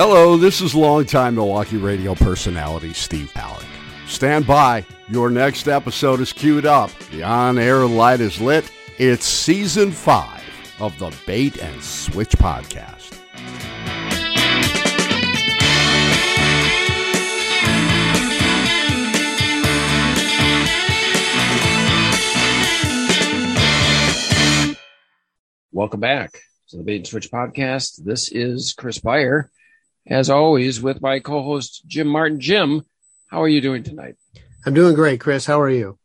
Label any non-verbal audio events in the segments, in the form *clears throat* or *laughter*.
Hello, this is longtime Milwaukee radio personality Steve Palec. Stand by. Your next episode is queued up. The on air light is lit. It's season five of the Bait and Switch podcast. Welcome back to the Bait and Switch podcast. This is Chris Beyer, as always, with my co-host Jim Martin. Jim, how are you doing tonight? I'm doing great, Chris. How are you?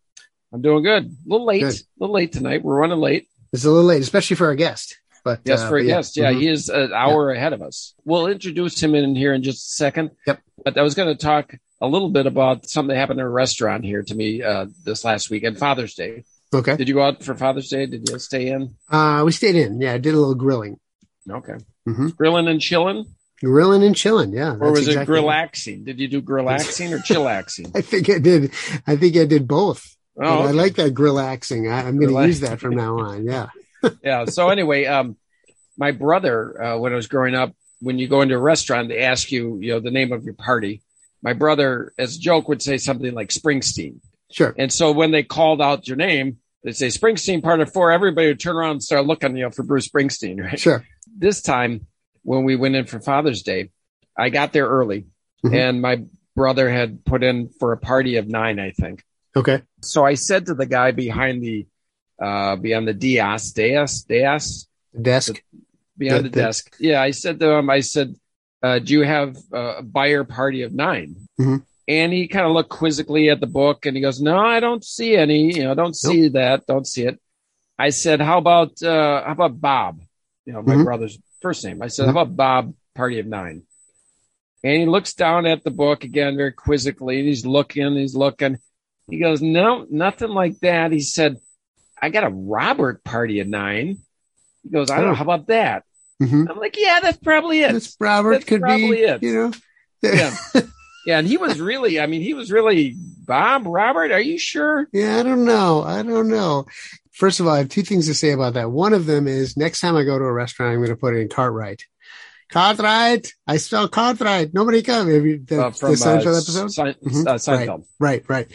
I'm doing good. A little late, Good. a little late tonight. We're running late. It's a little late, especially for our guest. But Yes, uh, for a guest. Yeah, Mhm. he is an hour ahead of us. We'll introduce him in here in just a second. Yep. But I was going to talk a little bit about something that happened in a restaurant here to me uh, this last weekend, Father's Day. okay. Did you go out for Father's Day? Did you stay in? Uh, we stayed in. Yeah, I did a little grilling, Okay. hmm Grilling and chilling? Grilling and chilling. Yeah, Or was exactly it grillaxing? Did you do grillaxing or chillaxing? *laughs* I think I did. I think I did both. Oh, I like that grillaxing. I, I'm going to use that from now on. Yeah. *laughs* yeah. So anyway, um, my brother, uh, when I was growing up, when you go into a restaurant, they ask you, you know, the name of your party. My brother, as a joke, would say something like Springsteen. Sure. And so when they called out your name, they'd say Springsteen part of four. Everybody would turn around and start looking, you know, for Bruce Springsteen, right? Sure. This time when we went in for Father's Day, I got there early Mhm. and my brother had put in for a party of nine, I think. Okay. So I said to the guy behind the, uh, beyond the dais, dais, dais, Desk. behind The- the, the- desk. Yeah, I said to him, I said, uh, "Do you have a Beyer party of 9 Mhm. And he kind of looked quizzically at the book, and he goes, "No, I don't see any. You know, don't see that. Don't see it." I said, "How about uh, how about Bob? You know, my Mhm. brother's first name." I said, Mhm. "How about Bob? Party of nine? And he looks down at the book again, very quizzically, and he's looking, he's looking. He goes, "No, nothing like that." He said, "I got a Robert party of nine. He goes, "I don't know. Oh. How about that?" hmm I'm like, yeah, that's probably it. That's Robert That's could probably be, it. you know. Yeah. *laughs* yeah, and he was really, I mean, he was really Bob Robert. Are you sure? Yeah, I don't know. I don't know. First of all, I have two things to say about that. One of them is next time I go to a restaurant, I'm going to put it in Cartwright. Cartwright. I spell Cartwright. Nobody come. Have you, the, Uh, the Seinfeld episode? Sein- Mhm. uh, Seinfeld. Right, right.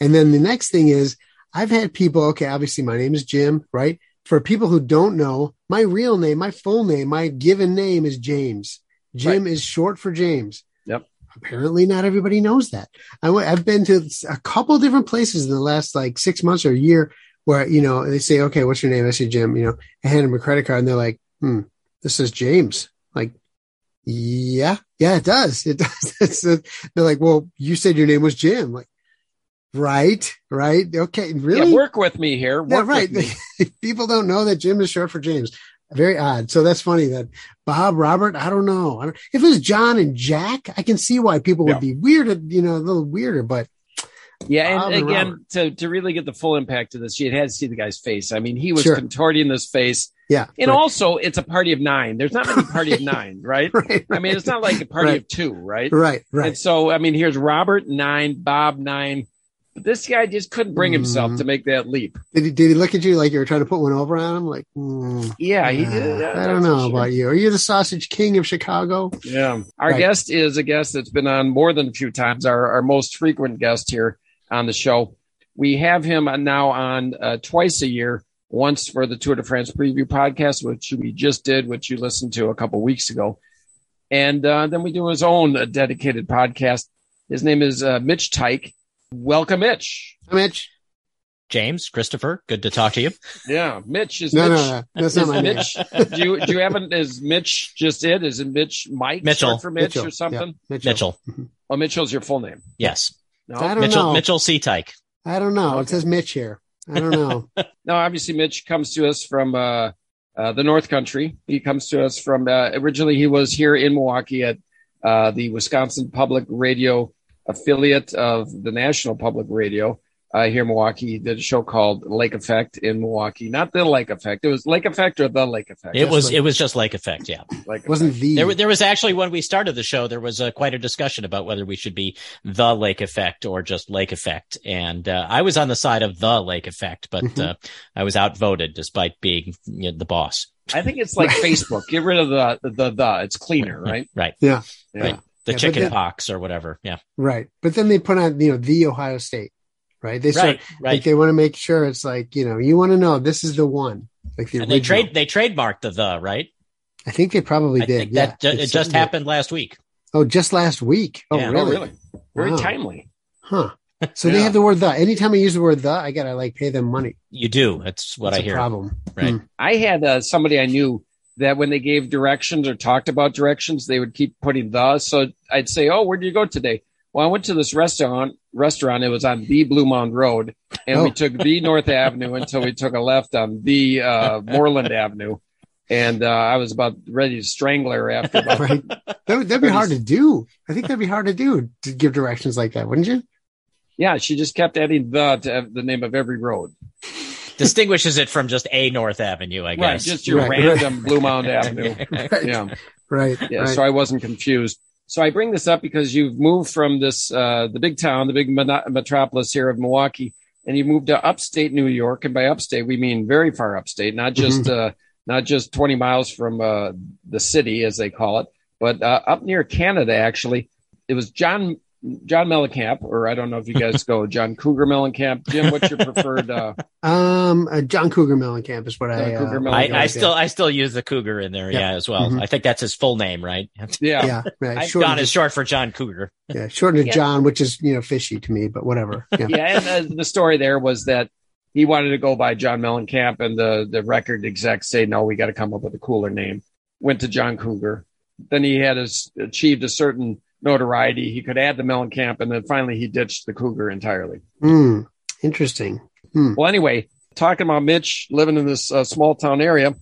And then the next thing is I've had people, okay, obviously my name is Jim, right? For people who don't know, my real name, my full name, my given name is James. Jim is short for James. Yep. Apparently not everybody knows that. I went, I've been to a couple different places in the last like six months or a year where, you know, they say, okay, what's your name? I say Jim, you know, I hand them a credit card and they're like, hmm, this is James. Like, yeah, yeah, it does. It *laughs* does. They're like, well, you said your name was Jim. Like, right, right. Okay. Really? Yeah, work with me here. Work Yeah, right. *laughs* People don't know that Jim is short for James. Very odd. So that's funny that Bob, Robert, I don't know. I don't, if it was John and Jack, I can see why people would Yeah. be weirded, you know, a little weirder, but Yeah, and again, Robert. to, to really get the full impact of this, you had to see the guy's face. I mean, he was Sure. contorting this face. yeah. And right, also, it's a party of nine. There's not many party of *laughs* nine, right? right, I mean, it's not like a party Right. of two, right? right, right. And so, I mean, here's Robert nine, Bob nine. But this guy just couldn't bring himself Mhm. to make that leap. Did he, did he look at you like you were trying to put one over on him? Like, hmm, Yeah, he did. Yeah, I don't know sure. about you. Are you the sausage king of Chicago? Yeah. Our Right. guest is a guest that's been on more than a few times, our, our most frequent guest here on the show. We have him now on uh, twice a year, once for the Tour de France preview podcast, which we just did, which you listened to a couple weeks ago. And uh, then we do his own uh, dedicated podcast. His name is uh, Mitch Teich. Welcome, Mitch. Hi, Mitch. James, Christopher, good to talk to you. Yeah, Mitch is No, Mitch. no, no. That's not is my name. Mitch, do you do you have an is Mitch just it? Is it Mitch Mike Mitchell. for Mitch Mitchell, or something? Mitchell. Mitchell. Oh, Mitchell's your full name. Yes. No, I don't Mitchell, know. Mitchell C. Teich. I don't know. It says Mitch here. I don't know. *laughs* no. Obviously, Mitch comes to us from uh, uh, the North Country. He comes to us from uh, originally he was here in Milwaukee at uh, the Wisconsin Public Radio affiliate of the National Public Radio. Uh, here in Milwaukee. Did a show called Lake Effect in Milwaukee. Not the Lake Effect. It was Lake Effect or the Lake Effect. It Just was like- it was just Lake Effect, yeah. like It wasn't the. There, there was actually when we started the show, there was uh, quite a discussion about whether we should be the Lake Effect or just Lake Effect, and uh, I was on the side of the Lake Effect, but Mhm. uh, I was outvoted despite being you know, the boss. I think it's like Facebook. Get rid of the, the, the, it's cleaner, right? Right. Yeah. Yeah. Right. The Yeah, chicken then- pox or whatever. Yeah. Right. But then they put on, you know, the Ohio State, right? They start, Right. Right. like, they want to make sure it's like, you know, you want to know this is the one. Like the and they original. trade they trademarked the the right. I think they probably I did. think yeah. that ju- it just certainly did. happened last week. Oh, just last week. Oh, Yeah. Oh, Oh, really? really? Very Wow. timely. Huh. *laughs* So they have the word the. Anytime I use the word the, I gotta like pay them money. You do. That's what That's I a hear. Problem. Right. Hmm. I had uh, somebody I knew that when they gave directions or talked about directions, they would keep putting the. So I'd say, "Oh, where do you go today?" Well, I went to this restaurant. Restaurant. It was on the Bluemound Road, and we Oh. took the North Avenue until we took a left on the uh, Moreland Avenue, and uh, I was about ready to strangle her after about Right. That would, that'd be hard to do. I think that'd be hard to do to give directions like that, wouldn't you? Yeah, she just kept adding the to the name of every road. Distinguishes it from just a North Avenue, I Right, guess. just your Right, right. random Bluemound Avenue. *laughs* Right. Yeah, Right. yeah. right. So I wasn't confused. So I bring this up because you've moved from this uh the big town, the big metropolis here of Milwaukee, and you moved to upstate New York. And by upstate, we mean very far upstate, not just uh not just 20 miles from uh the city as they call it, but uh, up near Canada. Actually, it was John. John Mellencamp, or I don't know if you guys go *laughs* John Cougar Mellencamp. Jim, what's your preferred? Uh, um, uh, John Cougar Mellencamp is what I. John Cougar uh, Mellencamp. I, I still I still use the cougar in there, Yeah. yeah, as well. Mhm. I think that's his full name, right? *laughs* yeah, Yeah. Right. I, John to- is short for John Cougar. Yeah. Shortened to Yeah. John, which is you know fishy to me, but whatever. *laughs* Yeah. yeah, and uh, the story there was that he wanted to go by John Mellencamp, and the the record execs say no, we got to come up with a cooler name. Went to John Cougar. Then he had his, achieved a certain notoriety. He could add the Mellencamp, and then finally he ditched the Cougar entirely. Hmm. Interesting. Well, anyway, talking about Mitch living in this uh, small town area,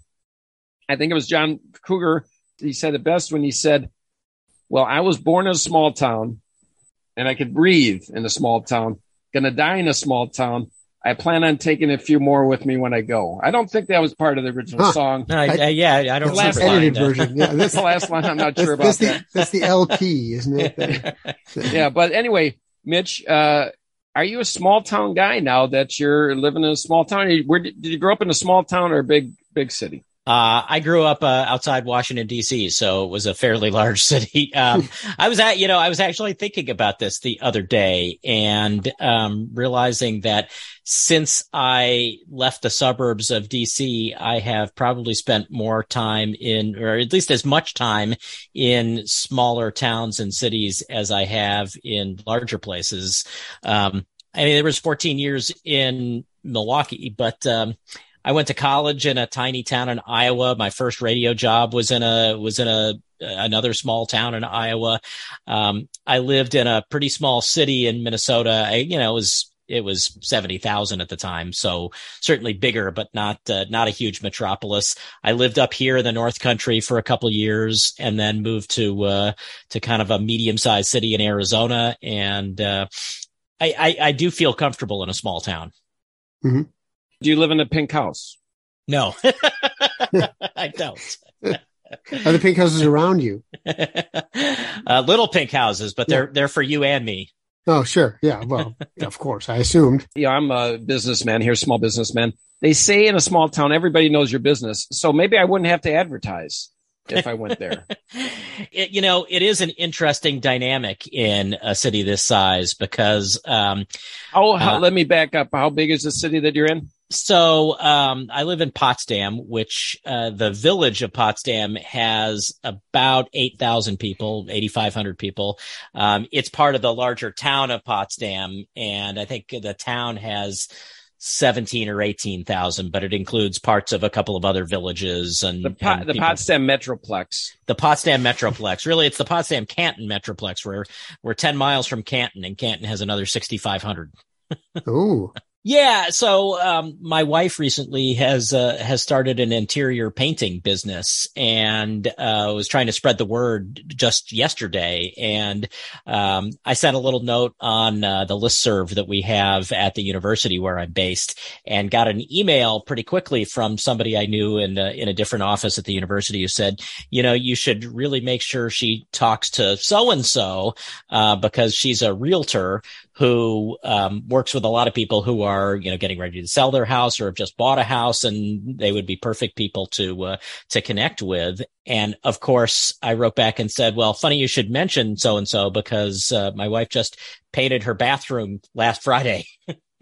I think it was John Cougar. He said it best when he said, "Well, I was born in a small town, and I could breathe in a small town. Gonna die in a small town. I plan on taking a few more with me when I go." I don't think that was part of the original Huh. song. No, I, I- I- yeah, I don't That's last the remember edited that. version. *laughs* Yeah. That's That's, the last line. I'm not sure that's, about that's that. the that's the LP, isn't it? *laughs* yeah, but anyway, Mitch, uh, are you a small town guy now that you're living in a small town? Where did, did you grow up in a small town or a big big city? Uh, I grew up uh, outside Washington D.C., so it was a fairly *laughs* large city. Um, I was at, you know, I was actually thinking about this the other day and um, realizing that since I left the suburbs of D.C., I have probably spent more time in, or at least as much time in smaller towns and cities as I have in larger places. Um, I mean, there was 14 years in Milwaukee, but um, I went to college in a tiny town in Iowa. My first radio job was in a was in a another small town in Iowa. Um, I lived in a pretty small city in Minnesota. I, you know, it was it was seventy thousand at the time, so certainly bigger, but not uh, not a huge metropolis. I lived up here in the North Country for a couple years, and then moved to uh, to kind of a medium sized city in Arizona, and uh, I, I I do feel comfortable in a small town. Do you live in a pink house? No, *laughs* *laughs* I don't. Are the pink houses around you? *laughs* uh, little pink houses, but they're they're for you and me. Oh, sure. Yeah. Well, of course. I assumed. Yeah, I'm a businessman here, small businessman. They say in a small town, everybody knows your business. So maybe I wouldn't have to advertise if I went there. It, you know, it is an interesting dynamic in a city this size because um, Oh, how, Uh, let me back up. How big is the city that you're in? So um, I live in Potsdam, which uh, the village of Potsdam has about eight thousand people, eighty five hundred people. Um, it's part of the larger town of Potsdam, and I think the town has seventeen or eighteen thousand, but it includes parts of a couple of other villages and The, po- and the Potsdam Metroplex. the Potsdam Metroplex. Really, it's the Potsdam Canton Metroplex. Where we're ten miles from Canton, and Canton has another sixty five hundred. *laughs* Oh, Yeah, so um, my wife recently has uh, has started an interior painting business and uh, was trying to spread the word just yesterday. And um, I sent a little note on uh, the listserv that we have at the university where I'm based, and got an email pretty quickly from somebody I knew in a, in a different office at the university who said, you know, you should really make sure she talks to so and so because she's a realtor who um, works with a lot of people who are, you know, getting ready to sell their house or have just bought a house, and they would be perfect people to uh, to connect with. And of course, I wrote back and said, "Well, funny you should mention so and so because uh, my wife just painted her bathroom last Friday."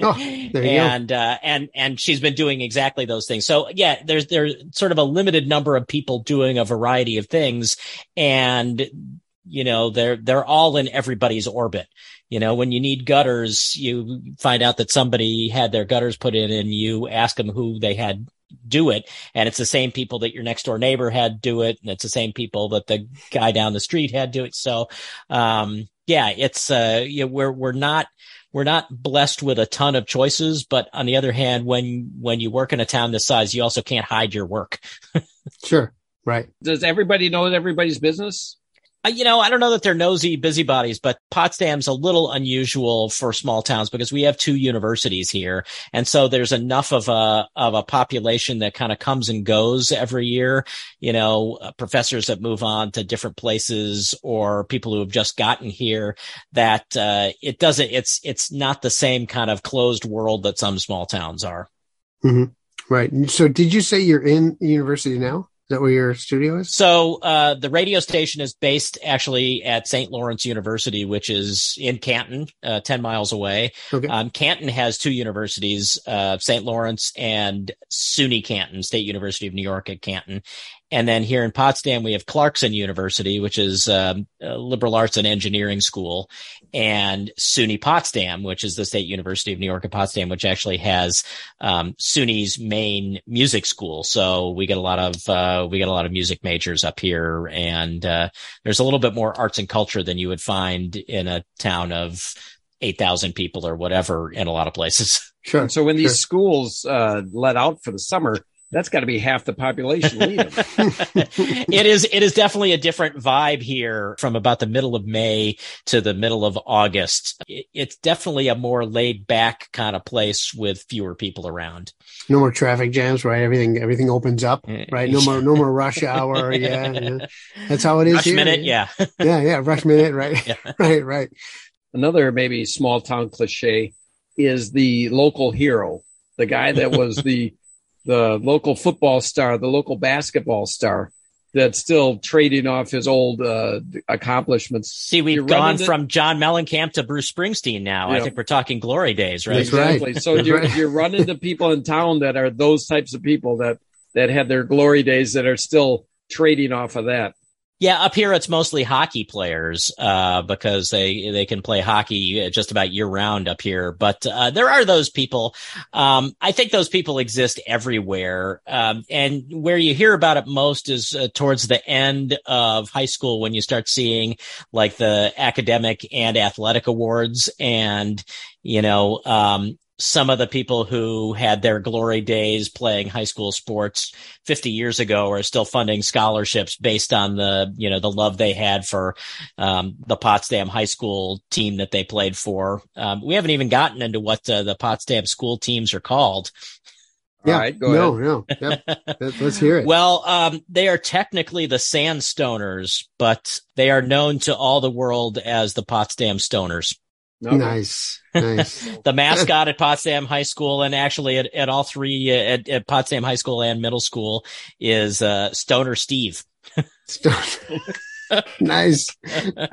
Oh, *laughs* and uh, and and she's been doing exactly those things. So yeah, there's there's sort of a limited number of people doing a variety of things, and you know they're they're all in everybody's orbit. You know, when you need gutters, you find out that somebody had their gutters put in, and you ask them who they had do it. And it's the same people that your next door neighbor had do it. And it's the same people that the guy down the street had do it. So, um, yeah, it's, uh, you know, we're, we're not, we're not blessed with a ton of choices, but on the other hand, when when you work in a town this size, you also can't hide your work. *laughs* sure, right. Does everybody know everybody's business? You know, I don't know that they're nosy busybodies, but Potsdam's a little unusual for small towns because we have two universities here. And so there's enough of a, of a population that kind of comes and goes every year. You know, uh, professors that move on to different places or people who have just gotten here that, uh, it doesn't, it's, it's not the same kind of closed world that some small towns are. Mm-hmm. Right. So did you say you're in university now? That where your studio is? So uh, the radio station is based actually at St. Lawrence University, which is in Canton, uh, ten miles away. Okay. Um, Canton has two universities, uh, St. Lawrence and SUNY Canton, State University of New York at Canton, and then here in Potsdam, we have Clarkson University, which is um, a liberal arts and engineering school, and SUNY Potsdam, which is the State University of New York at Potsdam, which actually has um, SUNY's main music school. So we get a lot of uh, we get a lot of music majors up here, and uh, there's a little bit more arts and culture than you would find in a town of eight thousand people or whatever in a lot of places. Sure. so when these schools uh, let out for the summer, that's got to be half the population leaving. *laughs* *laughs* it is. It is definitely a different vibe here from about the middle of May to the middle of August. it's definitely a more laid back kind of place with fewer people around. No more traffic jams, right? Everything everything opens up, eh, right? No more no more rush hour. *laughs* Yeah, yeah. that's how it is. Rush here. minute, yeah, yeah, yeah. Rush minute, right, yeah. right, right. Another maybe small town cliche is the local hero, the guy that was the the local football star, the local basketball star that's still trading off his old uh, accomplishments. See, we've you're gone from John Mellencamp to Bruce Springsteen now. Yeah. I think we're talking glory days, right? Exactly. Right. So you're, right. you're running to people in town that are those types of people that that had their glory days that are still trading off of that. Yeah, up here it's mostly hockey players uh, because they they can play hockey just about year round up here. But uh, there are those people. Um, I think those people exist everywhere, um, and where you hear about it most is uh, towards the end of high school when you start seeing like the academic and athletic awards, and you know, um, some of the people who had their glory days playing high school sports 50 years ago are still funding scholarships based on the, you know, the love they had for, um, the Potsdam high school team that they played for. Um, we haven't even gotten into what uh, the Potsdam school teams are called. Yeah, right, no, no. Yep. Let's hear it. Well, um, they are technically the Sandstoners, but they are known to all the world as the Potsdam Stoners. Okay. Nice, nice. *laughs* the mascot at Potsdam High School, and actually at, at all three uh, at, at, Potsdam High School and middle school, is uh, Stoner Steve. *laughs* nice.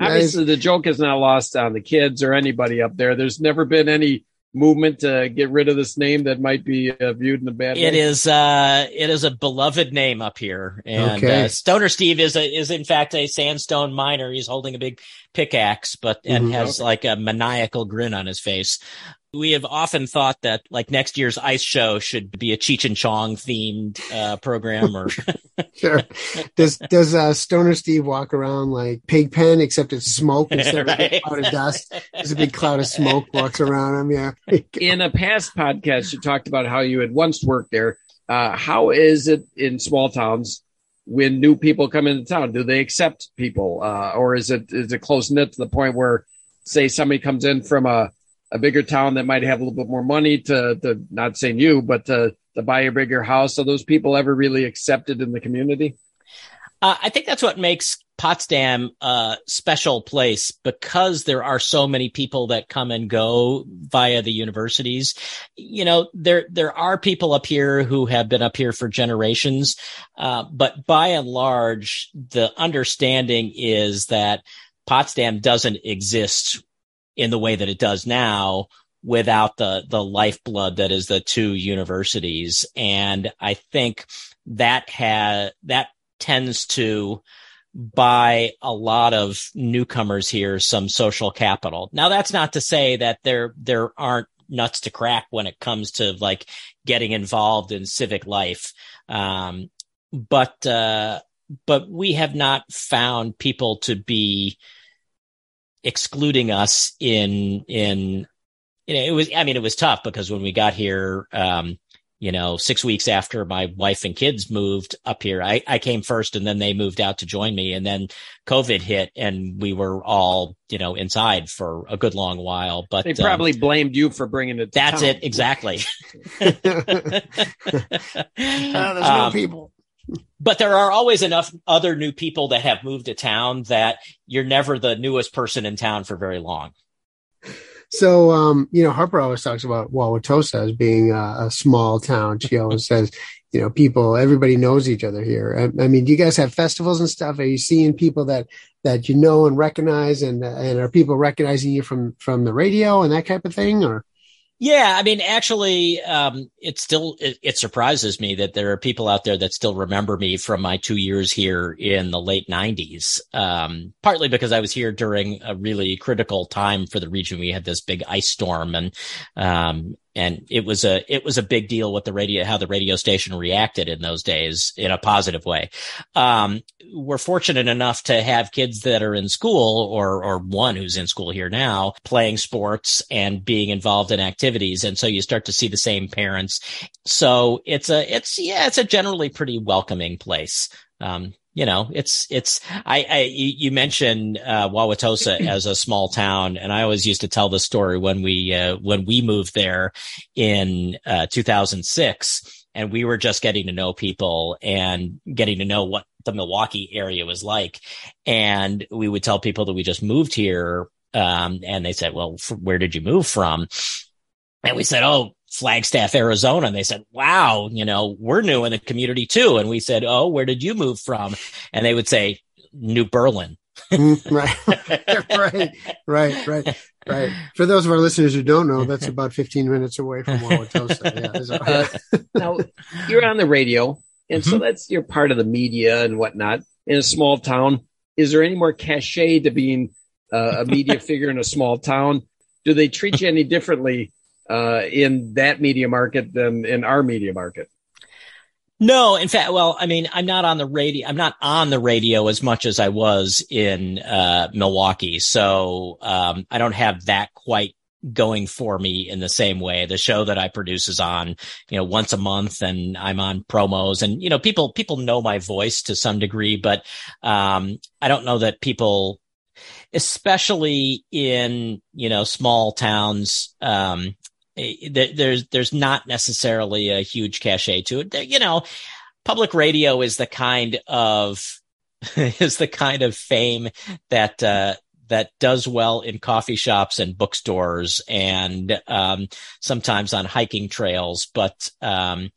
Obviously, the joke is not lost on the kids or anybody up there. There's never been any movement to get rid of this name that might be uh, viewed in a bad way. It is, uh, it is a beloved name up here. And, okay. uh, Stoner Steve is a, is in fact a sandstone miner. He's holding a big pickaxe, but, and mm-hmm. has okay. like a maniacal grin on his face. We have often thought that like next year's ice show should be a Cheech and Chong themed uh, program or *laughs* sure. Does does uh, Stoner Steve walk around like Pigpen except it's smoke instead right. of a cloud of dust? There's a big cloud of smoke walks around him. Yeah. *laughs* in a past podcast, you talked about how you had once worked there. Uh, how is it in small towns when new people come into town? Do they accept people, uh, or is it is it close knit to the point where, say, somebody comes in from a a bigger town that might have a little bit more money to, to not saying you, but to, to buy a bigger house. Are those people ever really accepted in the community? Uh, I think that's what makes Potsdam a special place because there are so many people that come and go via the universities. You know, there there are people up here who have been up here for generations, uh, but by and large, the understanding is that Potsdam doesn't exist in the way that it does now without the the lifeblood that is the two universities. And i think that has that tends to buy a lot of newcomers here some social capital. Now that's not to say that there there aren't nuts to crack when it comes to like getting involved in civic life. Um, but uh, but we have not found people to be excluding us in in you know, it was, I mean, it was tough because when we got here, um, you know, six weeks after my wife and kids moved up here, I, I came first and then they moved out to join me. And then COVID hit and we were all, you know, inside for a good long while. But they probably um, blamed you for bringing it. that's town. it. Exactly. uh, *laughs* *laughs* *laughs* there's no um, people. But there are always enough other new people that have moved to town that you're never the newest person in town for very long. So, um, you know, Harper always talks about Wauwatosa as being a, a small town. She always says, you know, people, everybody knows each other here. I, I, mean, do you guys have festivals and stuff? Are you seeing people that, that you know and recognize and, and are people recognizing you from, from the radio and that type of thing or? Yeah, I mean, actually, um, it still it, it, surprises me that there are people out there that still remember me from my two years here in the late '90s. Um, partly because I was here during a really critical time for the region. We had this big ice storm, and um, and it was a it was a big deal what the radio how the radio station reacted in those days in a positive way. Um, we're fortunate enough to have kids that are in school or or one who's in school here now playing sports and being involved in activities, and so you start to see the same parents. So it's a it's yeah it's a generally pretty welcoming place. Um, you know, it's, it's, I, I, you mentioned, uh, Wauwatosa *clears throat* as a small town. And I always used to tell the story when we, uh, when we moved there in, uh, 2006 and we were just getting to know people and getting to know what the Milwaukee area was like. And we would tell people that we just moved here. Um, and they said, well, where did you move from? And we said, Oh, Flagstaff, Arizona. And they said, wow, you know, we're new in the community too. And we said, oh, where did you move from? And they would say, New Berlin. Mm, right, *laughs* right, right, right, right. For those of our listeners who don't know, that's about 15 minutes away from Wauwatosa. *laughs* Yeah, uh, now, you're on the radio, and mm-hmm. so that's you're part of the media and whatnot in a small town. Is there any more cachet to being uh, a media *laughs* figure in a small town? Do they treat you any differently uh, in that media market than in our media market. No, in fact, well, I mean, I'm not on the radio. I'm not on the radio as much as I was in uh, Milwaukee, so um, I don't have that quite going for me in the same way. The show that I produce is on, you know, once a month, and I'm on promos, and you know, people people know my voice to some degree, but um, I don't know that people, especially in you know small towns. Um, there's there's not necessarily a huge cachet to it. You know, public radio is the kind of *laughs* is the kind of fame that uh, that does well in coffee shops and bookstores and um, sometimes on hiking trails, but um,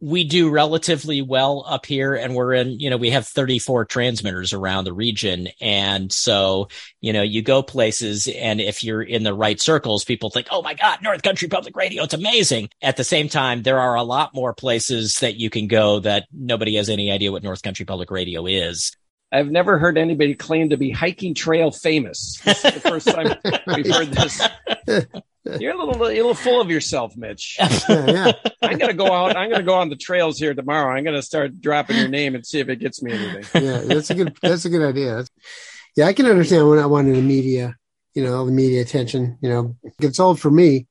we do relatively well up here and we're in, you know, we have 34 transmitters around the region. And so, you know, you go places and if you're in the right circles, people think, Oh my God, North Country Public Radio. It's amazing. At the same time, there are a lot more places that you can go that nobody has any idea what North Country Public Radio is. I've never heard anybody claim to be hiking trail famous. This is the first time we've heard this. *laughs* You're a little, a little full of yourself, Mitch. *laughs* yeah. I'm gonna go out. I'm gonna go on the trails here tomorrow. I'm gonna start dropping your name and see if it gets me anything. *laughs* Yeah, that's a good. That's a good idea. Yeah, I can understand when I wanted the media, you know, all the media attention. You know, it's old for me.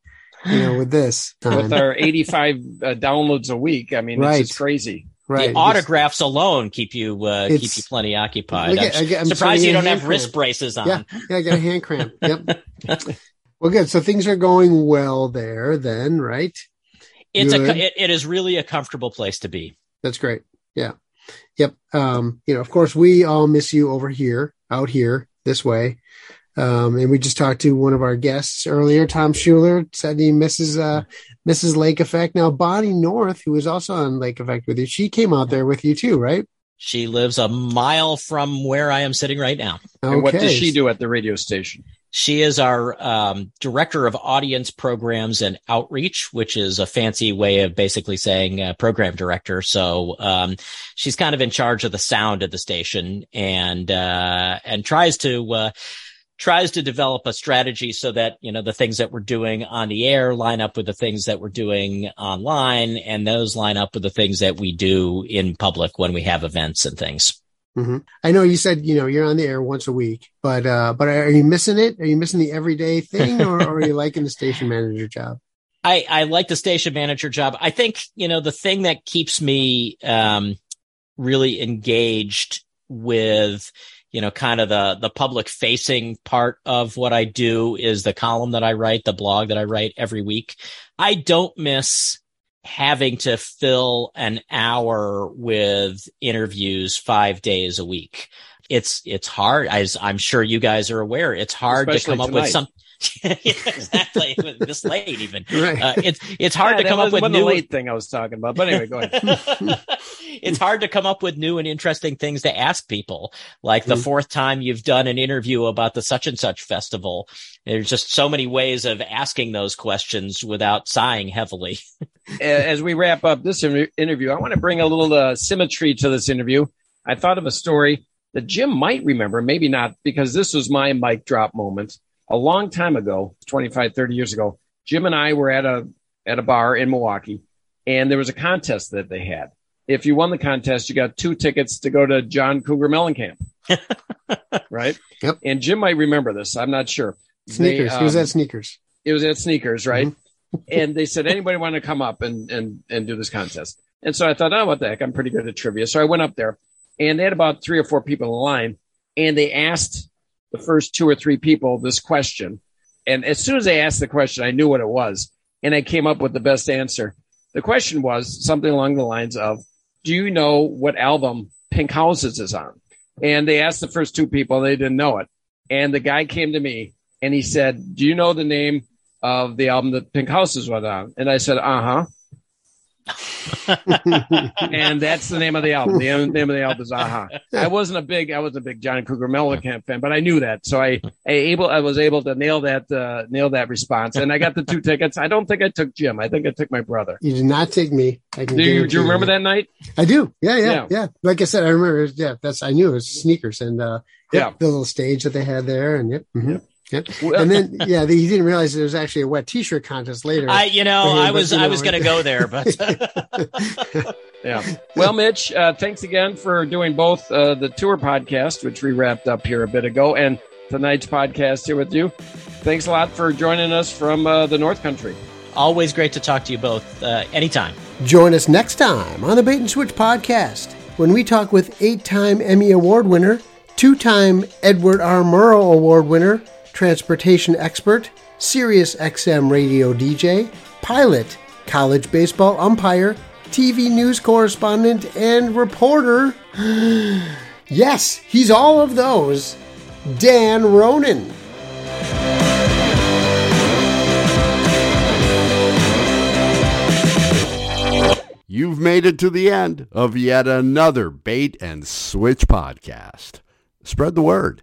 You know, with this time. with our 85 uh, downloads a week. I mean, right. it's just crazy. Right. The autographs alone keep you uh, keep you plenty occupied. I'm, I, I'm surprised you don't have cramp. wrist braces on. Yeah, yeah, I got a hand cramp. Yep. *laughs* Well, good. So things are going well there, then, right? It's good. a it, it is really a comfortable place to be. That's great. Yeah. Yep. Um, you know, of course, we all miss you over here, out here, this way. Um, and we just talked to one of our guests earlier, Tom Schuler, said he misses uh, Mrs. Lake Effect. Now, Bonnie North, who was also on Lake Effect with you, she came out there with you too, right? She lives a mile from where I am sitting right now. Okay. And what does she do at the radio station? She is our um, director of audience programs and outreach, which is a fancy way of basically saying uh, program director. So um, she's kind of in charge of the sound of the station and uh, and tries to uh, tries to develop a strategy so that, you know, the things that we're doing on the air line up with the things that we're doing online and those line up with the things that we do in public when we have events and things. Mm-hmm. I know you said, you know, you're on the air once a week, but, uh, but are you missing it? Are you missing the everyday thing or, or are you *laughs* liking the station manager job? I, I like the station manager job. I think, you know, the thing that keeps me, um, really engaged with, you know, kind of the, the public facing part of what I do is the column that I write, the blog that I write every week. I don't miss having to fill an hour with interviews five days a week. It's, it's hard. As I'm sure you guys are aware, it's hard Especially to come tonight. up with *laughs* some, exactly. this late even. *laughs* Right. Uh, it's, it's hard Yeah, to come that up with wasn't new, the late thing I was talking about. But anyway, go ahead. *laughs* it's hard to come up with new and interesting things to ask people. Like the Mhm. fourth time you've done an interview about the such and such festival. There's just so many ways of asking those questions without sighing heavily. as we wrap up this interview, I want to bring a little uh, symmetry to this interview. I thought of a story that Jim might remember, maybe not, because this was my mic drop moment a long time ago, 25, 30 years ago. Jim and I were at a at a bar in Milwaukee, and there was a contest that they had. If you won the contest, you got two tickets to go to John Cougar Mellencamp. *laughs* right? Yep. And Jim might remember this. I'm not sure. They, Sneakers. he was um, at Sneakers. it was at sneakers, right? *laughs* and they said, anybody want to come up and, and, and do this contest? And so I thought, oh, what the heck? I'm pretty good at trivia. So I went up there and they had about three or four people in line and they asked the first two or three people this question. And as soon as they asked the question, I knew what it was and I came up with the best answer. The question was something along the lines of, do you know what album Pink Houses is on? And they asked the first two people, they didn't know it. And the guy came to me and he said, do you know the name of the album that Pink Houses was on? And I said, uh huh. And that's the name of the album. The *laughs* name of the album is Uh-Huh. I wasn't a big, I wasn't a big John Cougar Mellencamp fan, but I knew that, so I, I able, I was able to nail that, uh, nail that response, and I got the two tickets. I don't think I took Jim. I think I took my brother. You did not take me. I can Do you, do you remember that night? I do. Yeah, yeah, Yeah. yeah, Like I said, I remember. Yeah, that's I knew it was sneakers and uh, Yeah. the little stage that they had there, and yep, mhm, Yeah. Yep. Well, And then *laughs* yeah, the, he didn't realize there was actually a wet T-shirt contest later. I, you know, Yeah, I was, you I know, was going to go there, *laughs* but *laughs* Yeah. Well, Mitch, uh, thanks again for doing both uh, the tour podcast, which we wrapped up here a bit ago, and tonight's podcast here with you. Thanks a lot for joining us from uh, the North Country. always great to talk to you both, uh, anytime. Join us next time on the Bait and Switch podcast when we talk with eight-time Emmy Award winner, two-time Edward R. Murrow Award winner, transportation expert, Sirius XM radio DJ, pilot, college baseball umpire, TV news correspondent, and reporter. *gasps* yes, he's all of those. Dan Ronan. You've made it to the end of yet another Bait and Switch podcast. Spread the word.